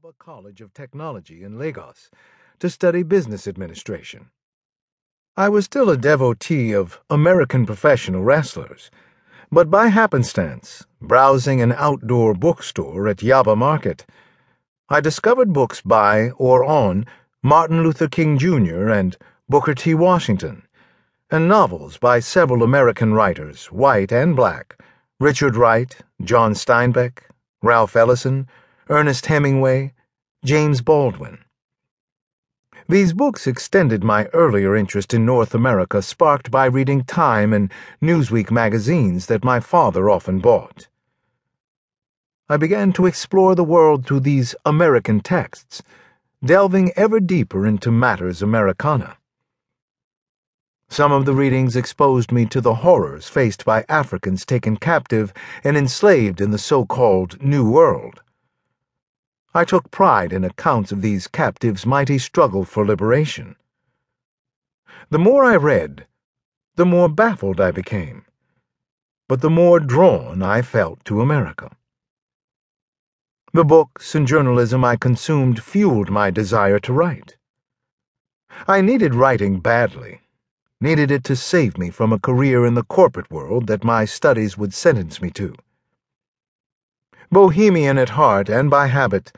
Yaba College of Technology in Lagos to study business administration. I was still a devotee of American professional wrestlers, but by happenstance, browsing an outdoor bookstore at Yaba Market, I discovered books by or on Martin Luther King Jr. and Booker T. Washington, and novels by several American writers, white and black Richard Wright, John Steinbeck, Ralph Ellison, Ernest Hemingway, James Baldwin. These books extended my earlier interest in North America, sparked by reading Time and Newsweek magazines that my father often bought. I began to explore the world through these American texts, delving ever deeper into matters Americana. Some of the readings exposed me to the horrors faced by Africans taken captive and enslaved in the so called New World. I took pride in accounts of these captives' mighty struggle for liberation. The more I read, the more baffled I became, but the more drawn I felt to America. The books and journalism I consumed fueled my desire to write. I needed writing badly, needed it to save me from a career in the corporate world that my studies would sentence me to. Bohemian at heart and by habit,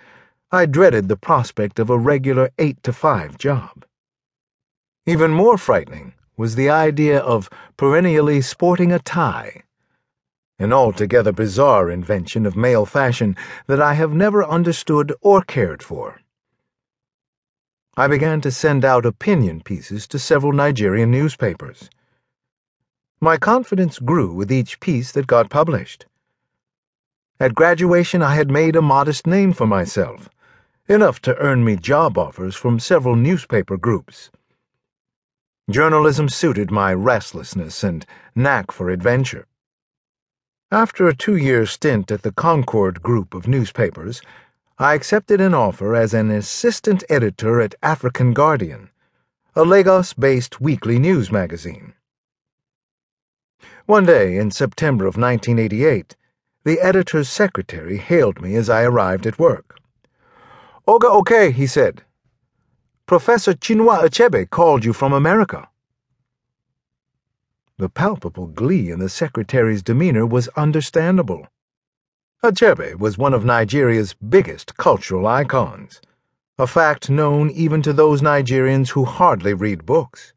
I dreaded the prospect of a regular eight to five job. Even more frightening was the idea of perennially sporting a tie, an altogether bizarre invention of male fashion that I have never understood or cared for. I began to send out opinion pieces to several Nigerian newspapers. My confidence grew with each piece that got published. At graduation, I had made a modest name for myself, enough to earn me job offers from several newspaper groups. Journalism suited my restlessness and knack for adventure. After a two year stint at the Concord Group of newspapers, I accepted an offer as an assistant editor at African Guardian, a Lagos based weekly news magazine. One day in September of 1988, the editor's secretary hailed me as I arrived at work. Oga Okey, he said. Professor Chinua Achebe called you from America. The palpable glee in the secretary's demeanor was understandable. Achebe was one of Nigeria's biggest cultural icons, a fact known even to those Nigerians who hardly read books.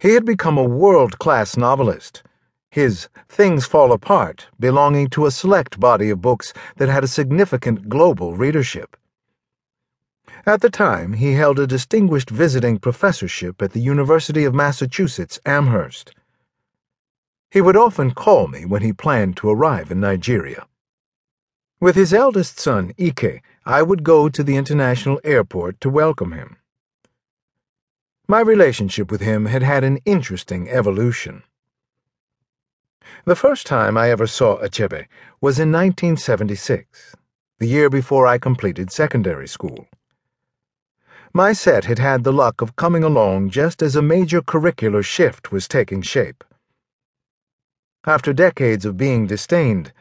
He had become a world class novelist his Things Fall Apart belonging to a select body of books that had a significant global readership. At the time, he held a distinguished visiting professorship at the University of Massachusetts Amherst. He would often call me when he planned to arrive in Nigeria. With his eldest son, Ike, I would go to the international airport to welcome him. My relationship with him had had an interesting evolution. The first time I ever saw Achebe was in 1976, the year before I completed secondary school. My set had had the luck of coming along just as a major curricular shift was taking shape. After decades of being disdained,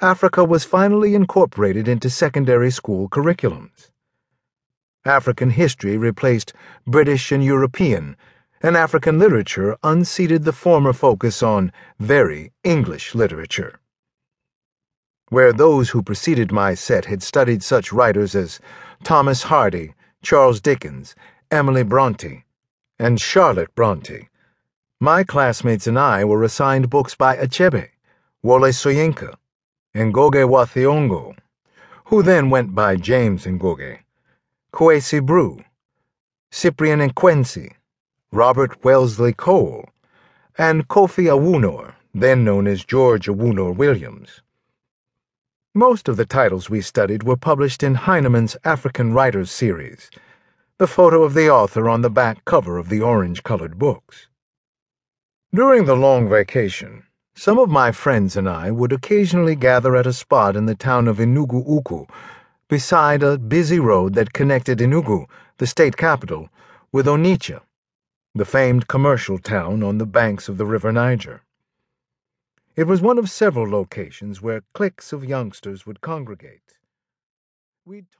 Africa was finally incorporated into secondary school curriculums. African history replaced British and European and African literature unseated the former focus on very English literature. Where those who preceded my set had studied such writers as Thomas Hardy, Charles Dickens, Emily Bronte, and Charlotte Bronte, my classmates and I were assigned books by Achebe, Wole Soyinka, and Ngugi wa Thiong'o, who then went by James Ngugi, Kwesi Brew, Cyprian Ekwensi, Robert Wellesley Cole, and Kofi Awoonor, then known as George Awoonor Williams. Most of the titles we studied were published in Heinemann's African Writers series, the photo of the author on the back cover of the orange colored books. During the long vacation, some of my friends and I would occasionally gather at a spot in the town of Enugu Ukwu, beside a busy road that connected Enugu, the state capital, with Onitsha the famed commercial town on the banks of the River Niger. It was one of several locations where cliques of youngsters would congregate. We'd